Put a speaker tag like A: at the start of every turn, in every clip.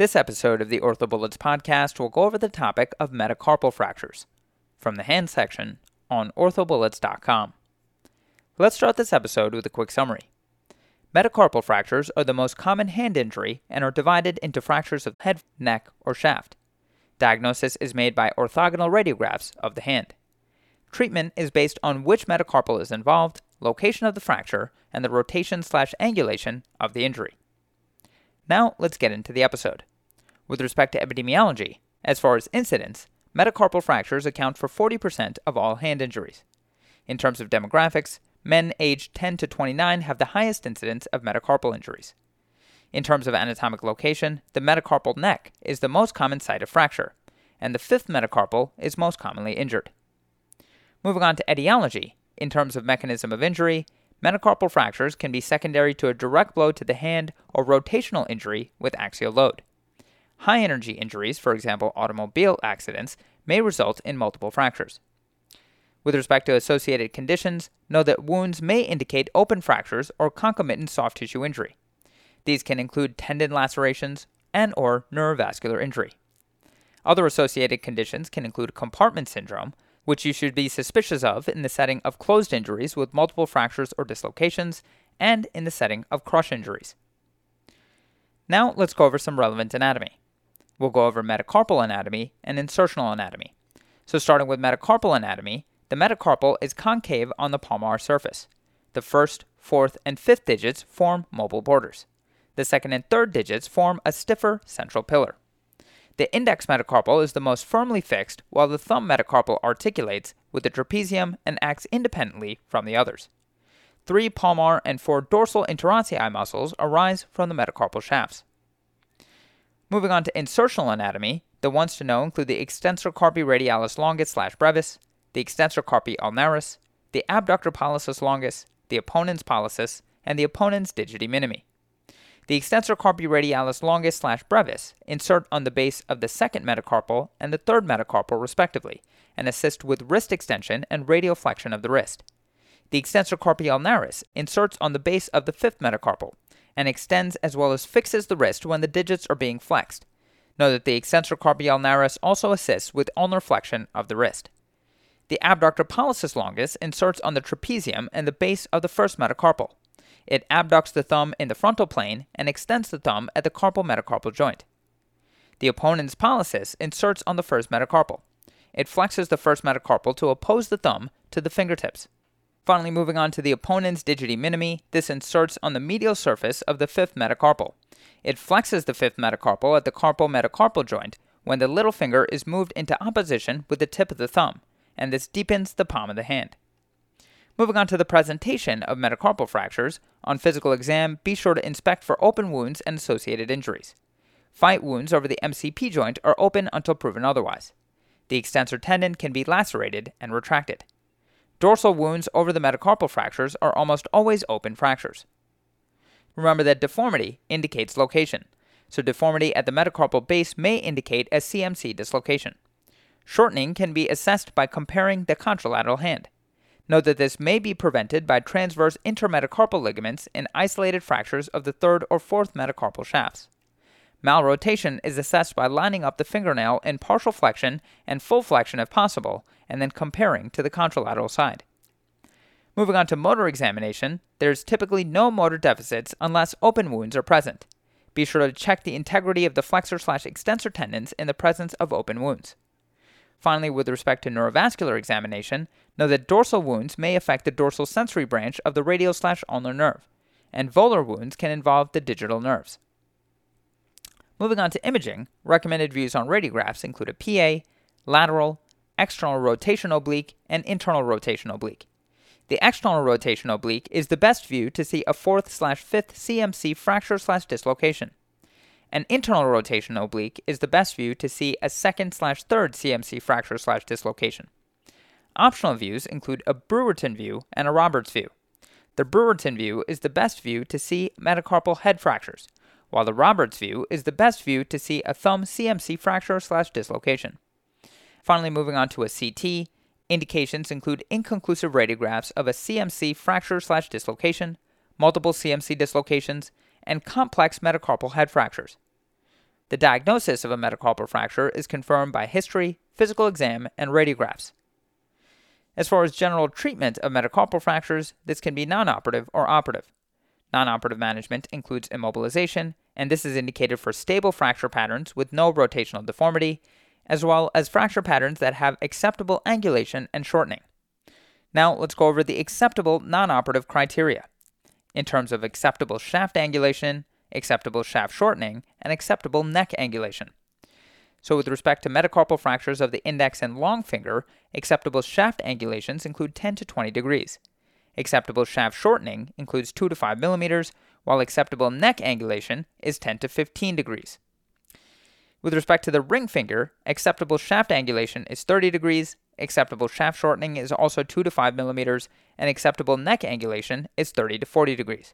A: This episode of the OrthoBullets podcast will go over the topic of metacarpal fractures from the hand section on orthobullets.com. Let's start this episode with a quick summary. Metacarpal fractures are the most common hand injury and are divided into fractures of head, neck, or shaft. Diagnosis is made by orthogonal radiographs of the hand. Treatment is based on which metacarpal is involved, location of the fracture, and the rotation slash angulation of the injury. Now let's get into the episode. With respect to epidemiology, as far as incidence, metacarpal fractures account for 40% of all hand injuries. In terms of demographics, men aged 10 to 29 have the highest incidence of metacarpal injuries. In terms of anatomic location, the metacarpal neck is the most common site of fracture, and the fifth metacarpal is most commonly injured. Moving on to etiology, in terms of mechanism of injury, metacarpal fractures can be secondary to a direct blow to the hand or rotational injury with axial load. High energy injuries, for example automobile accidents, may result in multiple fractures. With respect to associated conditions, know that wounds may indicate open fractures or concomitant soft tissue injury. These can include tendon lacerations and or neurovascular injury. Other associated conditions can include compartment syndrome, which you should be suspicious of in the setting of closed injuries with multiple fractures or dislocations, and in the setting of crush injuries. Now let's go over some relevant anatomy. We'll go over metacarpal anatomy and insertional anatomy. So, starting with metacarpal anatomy, the metacarpal is concave on the palmar surface. The first, fourth, and fifth digits form mobile borders. The second and third digits form a stiffer central pillar. The index metacarpal is the most firmly fixed, while the thumb metacarpal articulates with the trapezium and acts independently from the others. Three palmar and four dorsal interossei muscles arise from the metacarpal shafts. Moving on to insertional anatomy, the ones to know include the extensor carpi radialis longus slash brevis, the extensor carpi ulnaris, the abductor pollicis longus, the opponens pollicis, and the opponens digiti minimi. The extensor carpi radialis longus slash brevis insert on the base of the second metacarpal and the third metacarpal respectively, and assist with wrist extension and radial flexion of the wrist. The extensor carpi ulnaris inserts on the base of the fifth metacarpal and extends as well as fixes the wrist when the digits are being flexed. Note that the extensor carpi ulnaris also assists with ulnar flexion of the wrist. The abductor pollicis longus inserts on the trapezium and the base of the first metacarpal. It abducts the thumb in the frontal plane and extends the thumb at the carpal metacarpal joint. The opponens pollicis inserts on the first metacarpal. It flexes the first metacarpal to oppose the thumb to the fingertips. Finally, moving on to the opponens digiti minimi, this inserts on the medial surface of the fifth metacarpal. It flexes the fifth metacarpal at the carpal metacarpal joint when the little finger is moved into opposition with the tip of the thumb, and this deepens the palm of the hand. Moving on to the presentation of metacarpal fractures, on physical exam, be sure to inspect for open wounds and associated injuries. Fight wounds over the MCP joint are open until proven otherwise. The extensor tendon can be lacerated and retracted. Dorsal wounds over the metacarpal fractures are almost always open fractures. Remember that deformity indicates location, so deformity at the metacarpal base may indicate a CMC dislocation. Shortening can be assessed by comparing the contralateral hand. Note that this may be prevented by transverse intermetacarpal ligaments in isolated fractures of the third or fourth metacarpal shafts. Malrotation is assessed by lining up the fingernail in partial flexion and full flexion if possible, and then comparing to the contralateral side. Moving on to motor examination, there's typically no motor deficits unless open wounds are present. Be sure to check the integrity of the flexor slash extensor tendons in the presence of open wounds. Finally, with respect to neurovascular examination, know that dorsal wounds may affect the dorsal sensory branch of the radial slash ulnar nerve, and volar wounds can involve the digital nerves. Moving on to imaging, recommended views on radiographs include a PA, lateral, external rotation oblique, and internal rotation oblique. The external rotation oblique is the best view to see a fourth slash fifth CMC fracture slash dislocation. An internal rotation oblique is the best view to see a second slash third CMC fracture slash dislocation. Optional views include a Brewerton view and a Roberts view. The Brewerton view is the best view to see metacarpal head fractures, while the Roberts view is the best view to see a thumb CMC fracture slash dislocation. Finally, moving on to a CT, indications include inconclusive radiographs of a CMC fracture slash dislocation, multiple CMC dislocations, and complex metacarpal head fractures. The diagnosis of a metacarpal fracture is confirmed by history, physical exam, and radiographs. As far as general treatment of metacarpal fractures, this can be non-operative or operative. Non-operative management includes immobilization, and this is indicated for stable fracture patterns with no rotational deformity, as well as fracture patterns that have acceptable angulation and shortening. Now let's go over the acceptable non-operative criteria. In terms of acceptable shaft angulation, acceptable shaft shortening, and acceptable neck angulation. So, with respect to metacarpal fractures of the index and long finger, acceptable shaft angulations include 10 to 20 degrees. Acceptable shaft shortening includes 2 to 5 millimeters, while acceptable neck angulation is 10 to 15 degrees. With respect to the ring finger, acceptable shaft angulation is 30 degrees, acceptable shaft shortening is also 2 to 5 millimeters, and acceptable neck angulation is 30 to 40 degrees.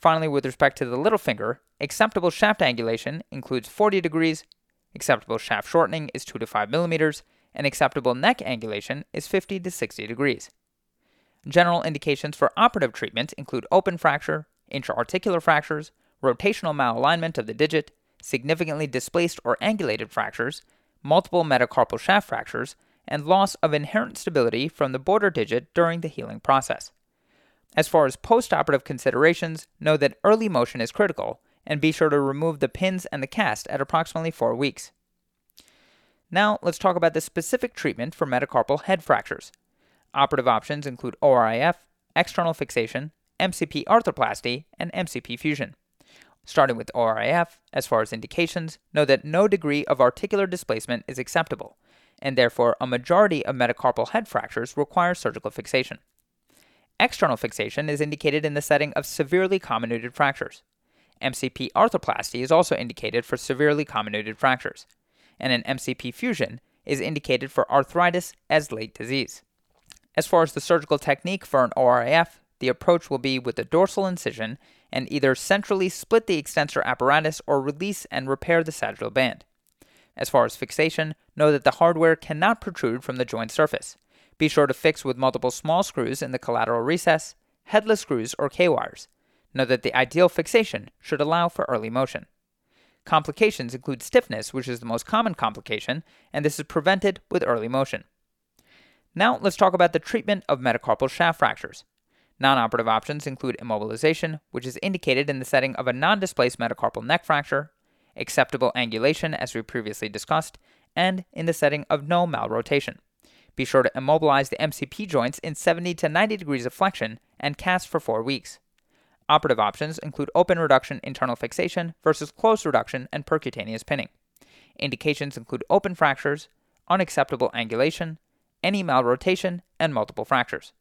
A: Finally, with respect to the little finger, acceptable shaft angulation includes 40 degrees, acceptable shaft shortening is 2 to 5 millimeters, and acceptable neck angulation is 50 to 60 degrees. General indications for operative treatment include open fracture, intra-articular fractures, rotational malalignment of the digit, significantly displaced or angulated fractures, multiple metacarpal shaft fractures, and loss of inherent stability from the border digit during the healing process. As far as postoperative considerations, know that early motion is critical, and be sure to remove the pins and the cast at approximately 4 weeks. Now, let's talk about the specific treatment for metacarpal head fractures. Operative options include ORIF, external fixation, MCP arthroplasty, and MCP fusion. Starting with ORIF, as far as indications, know that no degree of articular displacement is acceptable, and therefore a majority of metacarpal head fractures require surgical fixation. External fixation is indicated in the setting of severely comminuted fractures. MCP arthroplasty is also indicated for severely comminuted fractures, and an MCP fusion is indicated for arthritis as late disease. As far as the surgical technique for an ORIF, the approach will be with a dorsal incision and either centrally split the extensor apparatus or release and repair the sagittal band. As far as fixation, know that the hardware cannot protrude from the joint surface. Be sure to fix with multiple small screws in the collateral recess, headless screws, or K wires. Know that the ideal fixation should allow for early motion. Complications include stiffness, which is the most common complication, and this is prevented with early motion. Now let's talk about the treatment of metacarpal shaft fractures. Non-operative options include immobilization, which is indicated in the setting of a non-displaced metacarpal neck fracture, acceptable angulation as we previously discussed, and in the setting of no malrotation. Be sure to immobilize the MCP joints in 70 to 90 degrees of flexion and cast for 4 weeks. Operative options include open reduction internal fixation versus closed reduction and percutaneous pinning. Indications include open fractures, unacceptable angulation, any malrotation, and multiple fractures.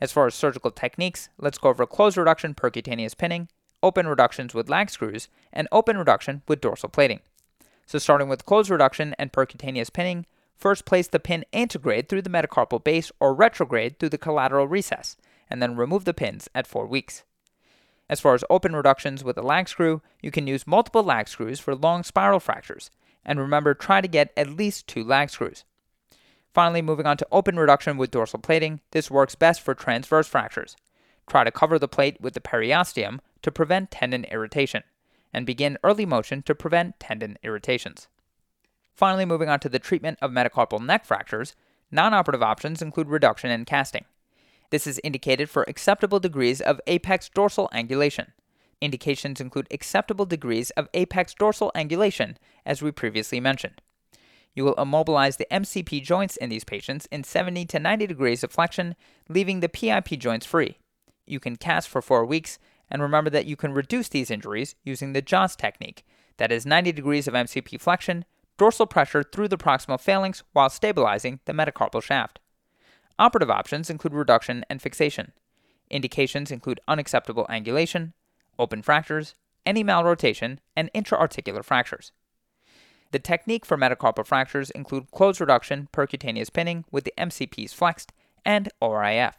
A: As far as surgical techniques, let's go over closed reduction percutaneous pinning, open reductions with lag screws, and open reduction with dorsal plating. So starting with closed reduction and percutaneous pinning, First, place the pin antegrade through the metacarpal base or retrograde through the collateral recess, and then remove the pins at 4 weeks. As far as open reductions with a lag screw, you can use multiple lag screws for long spiral fractures, and remember try to get at least two lag screws. Finally, moving on to open reduction with dorsal plating, this works best for transverse fractures. Try to cover the plate with the periosteum to prevent tendon irritation, and begin early motion to prevent tendon irritations. Finally, moving on to the treatment of metacarpal neck fractures, non operative options include reduction and casting. This is indicated for acceptable degrees of apex dorsal angulation. Indications include acceptable degrees of apex dorsal angulation, as we previously mentioned. You will immobilize the MCP joints in these patients in 70 to 90 degrees of flexion, leaving the PIP joints free. You can cast for 4 weeks, and remember that you can reduce these injuries using the Jahss technique, that is 90 degrees of MCP flexion, dorsal pressure through the proximal phalanx while stabilizing the metacarpal shaft. Operative options include reduction and fixation. Indications include unacceptable angulation, open fractures, any malrotation, and intra-articular fractures. The technique for metacarpal fractures include closed reduction percutaneous pinning with the MCPs flexed and ORIF.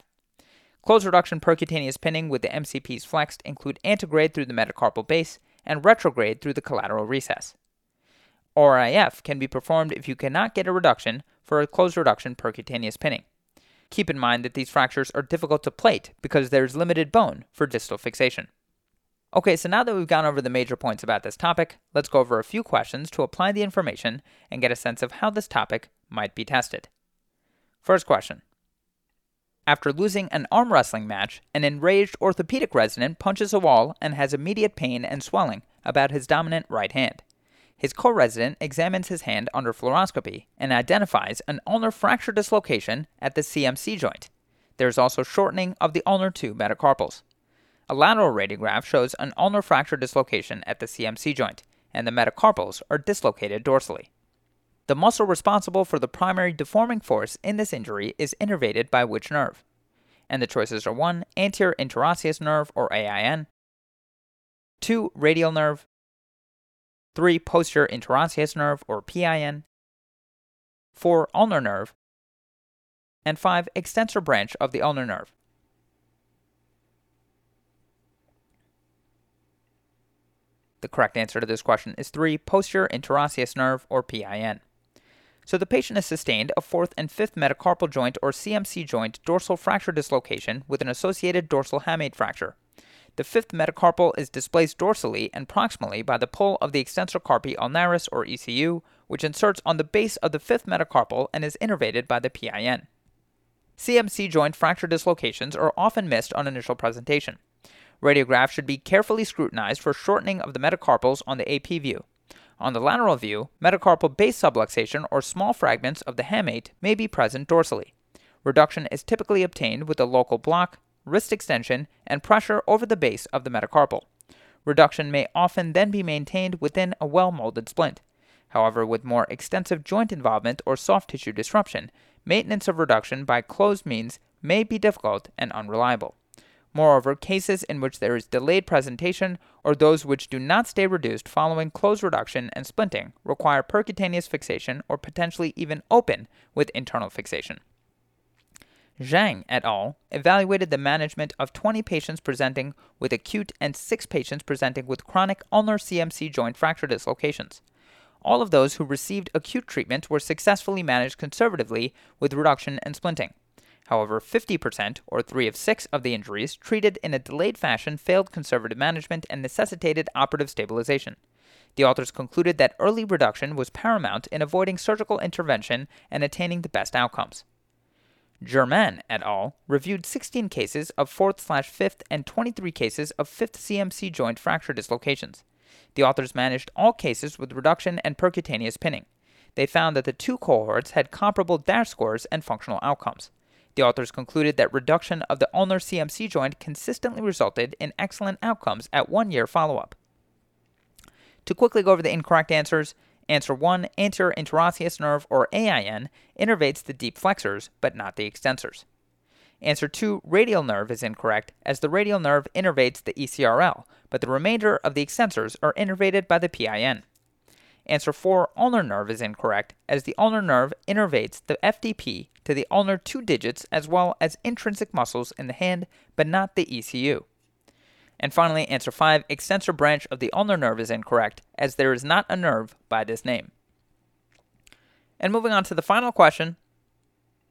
A: Closed reduction percutaneous pinning with the MCPs flexed include antegrade through the metacarpal base and retrograde through the collateral recess. ORIF can be performed if you cannot get a reduction for a closed reduction percutaneous pinning. Keep in mind that these fractures are difficult to plate because there is limited bone for distal fixation. Okay, so now that we've gone over the major points about this topic, let's go over a few questions to apply the information and get a sense of how this topic might be tested. First question After losing an arm wrestling match, an enraged orthopedic resident punches a wall and has immediate pain and swelling about his dominant right hand. His co resident examines his hand under fluoroscopy and identifies an ulnar fracture dislocation at the CMC joint. There is also shortening of the ulnar two metacarpals. A lateral radiograph shows an ulnar fracture dislocation at the CMC joint, and the metacarpals are dislocated dorsally. The muscle responsible for the primary deforming force in this injury is innervated by which nerve? And the choices are 1. Anterior interosseous nerve, or AIN, 2. Radial nerve, 3. Posterior interosseous nerve, or PIN, 4. Ulnar nerve, and 5. Extensor branch of the ulnar nerve. The correct answer to this question is 3. Posterior interosseous nerve, or PIN. So the patient has sustained a fourth and fifth metacarpal joint or CMC joint dorsal fracture dislocation with an associated dorsal hamate fracture. The fifth metacarpal is displaced dorsally and proximally by the pull of the extensor carpi ulnaris or ECU, which inserts on the base of the fifth metacarpal and is innervated by the PIN. CMC joint fracture dislocations are often missed on initial presentation. Radiographs should be carefully scrutinized for shortening of the metacarpals on the AP view. On the lateral view, metacarpal base subluxation or small fragments of the hamate may be present dorsally. Reduction is typically obtained with a local block, wrist extension, and pressure over the base of the metacarpal. Reduction may often then be maintained within a well molded splint. However, with more extensive joint involvement or soft tissue disruption, maintenance of reduction by closed means may be difficult and unreliable. Moreover, cases in which there is delayed presentation or those which do not stay reduced following closed reduction and splinting require percutaneous fixation or potentially even open with internal fixation. Zhang et al. evaluated the management of 20 patients presenting with acute and 6 patients presenting with chronic ulnar CMC joint fracture dislocations. All of those who received acute treatment were successfully managed conservatively with reduction and splinting. However, 50%, or 3 of 6 of the injuries treated in a delayed fashion failed conservative management and necessitated operative stabilization. The authors concluded that early reduction was paramount in avoiding surgical intervention and attaining the best outcomes. Germain et al. reviewed 16 cases of 4th 5th and 23 cases of 5th CMC joint fracture dislocations. The authors managed all cases with reduction and percutaneous pinning. They found that the two cohorts had comparable DASH scores and functional outcomes. The authors concluded that reduction of the ulnar CMC joint consistently resulted in excellent outcomes at one year follow up. To quickly go over the incorrect answers, answer 1, anterior interosseous nerve or AIN, innervates the deep flexors but not the extensors. Answer 2, radial nerve is incorrect, as the radial nerve innervates the ECRL, but the remainder of the extensors are innervated by the PIN. Answer 4, ulnar nerve is incorrect, as the ulnar nerve innervates the FDP to the ulnar two digits as well as intrinsic muscles in the hand, but not the ECU. And finally, answer 5, extensor branch of the ulnar nerve is incorrect, as there is not a nerve by this name. And moving on to the final question,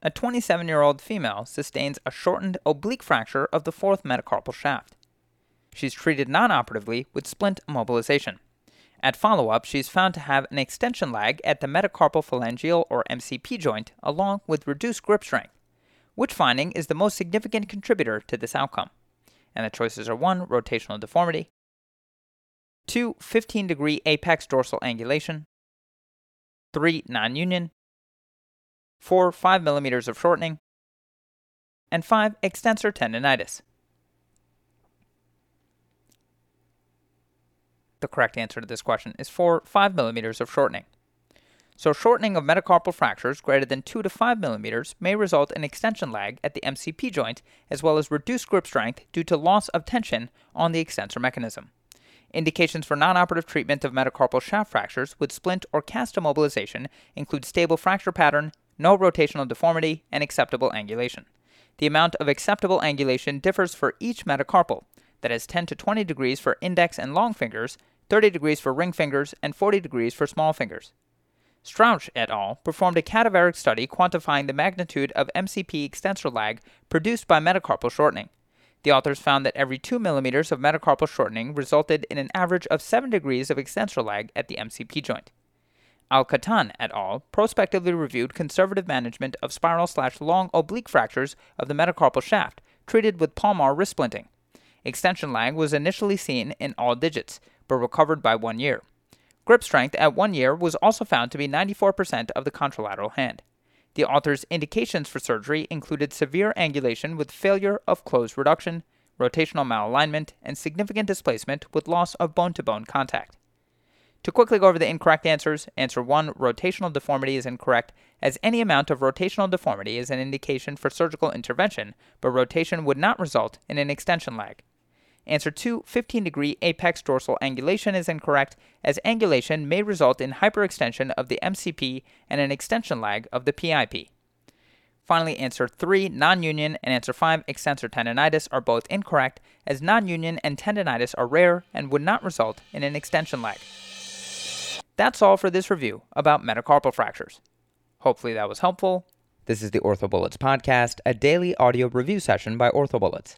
A: a 27 year old female sustains a shortened oblique fracture of the fourth metacarpal shaft. She's treated non operatively with splint immobilization. At follow up, she is found to have an extension lag at the metacarpal phalangeal or MCP joint, along with reduced grip strength. Which finding is the most significant contributor to this outcome? And the choices are 1. Rotational deformity, 2. 15 degree apex dorsal angulation, 3. Non union, 4. 5 millimeters of shortening, and 5. Extensor tendonitis. The correct answer to this question is 4 5 millimeters of shortening. So, shortening of metacarpal fractures greater than 2 to 5 millimeters may result in extension lag at the MCP joint, as well as reduced grip strength due to loss of tension on the extensor mechanism. Indications for non-operative treatment of metacarpal shaft fractures with splint or cast immobilization include stable fracture pattern, no rotational deformity, and acceptable angulation. The amount of acceptable angulation differs for each metacarpal, that is 10 to 20 degrees for index and long fingers, 30 degrees for ring fingers, and 40 degrees for small fingers. Strauch et al. performed a cadaveric study quantifying the magnitude of MCP extensor lag produced by metacarpal shortening. The authors found that every 2 millimeters of metacarpal shortening resulted in an average of 7 degrees of extensor lag at the MCP joint. Al Qattan et al. prospectively reviewed conservative management of spiral slash long oblique fractures of the metacarpal shaft treated with palmar wrist splinting. Extension lag was initially seen in all digits, but recovered by one year. Grip strength at one year was also found to be 94% of the contralateral hand. The author's indications for surgery included severe angulation with failure of closed reduction, rotational malalignment, and significant displacement with loss of bone to bone contact. To quickly go over the incorrect answers, answer 1 rotational deformity is incorrect, as any amount of rotational deformity is an indication for surgical intervention, but rotation would not result in an extension lag. Answer 2 15 degree apex dorsal angulation is incorrect, as angulation may result in hyperextension of the MCP and an extension lag of the PIP. Finally, answer 3 non union and answer 5 extensor tendonitis are both incorrect, as non union and tendonitis are rare and would not result in an extension lag. That's all for this review about metacarpal fractures. Hopefully that was helpful. This is the OrthoBullets podcast, a daily audio review session by OrthoBullets,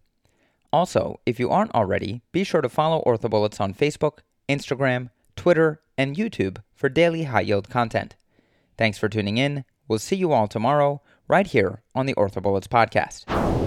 A: Also, if you aren't already, be sure to follow OrthoBullets on Facebook, Instagram, Twitter, and YouTube for daily high yield content. Thanks for tuning in. We'll see you all tomorrow, right here on the OrthoBullets podcast.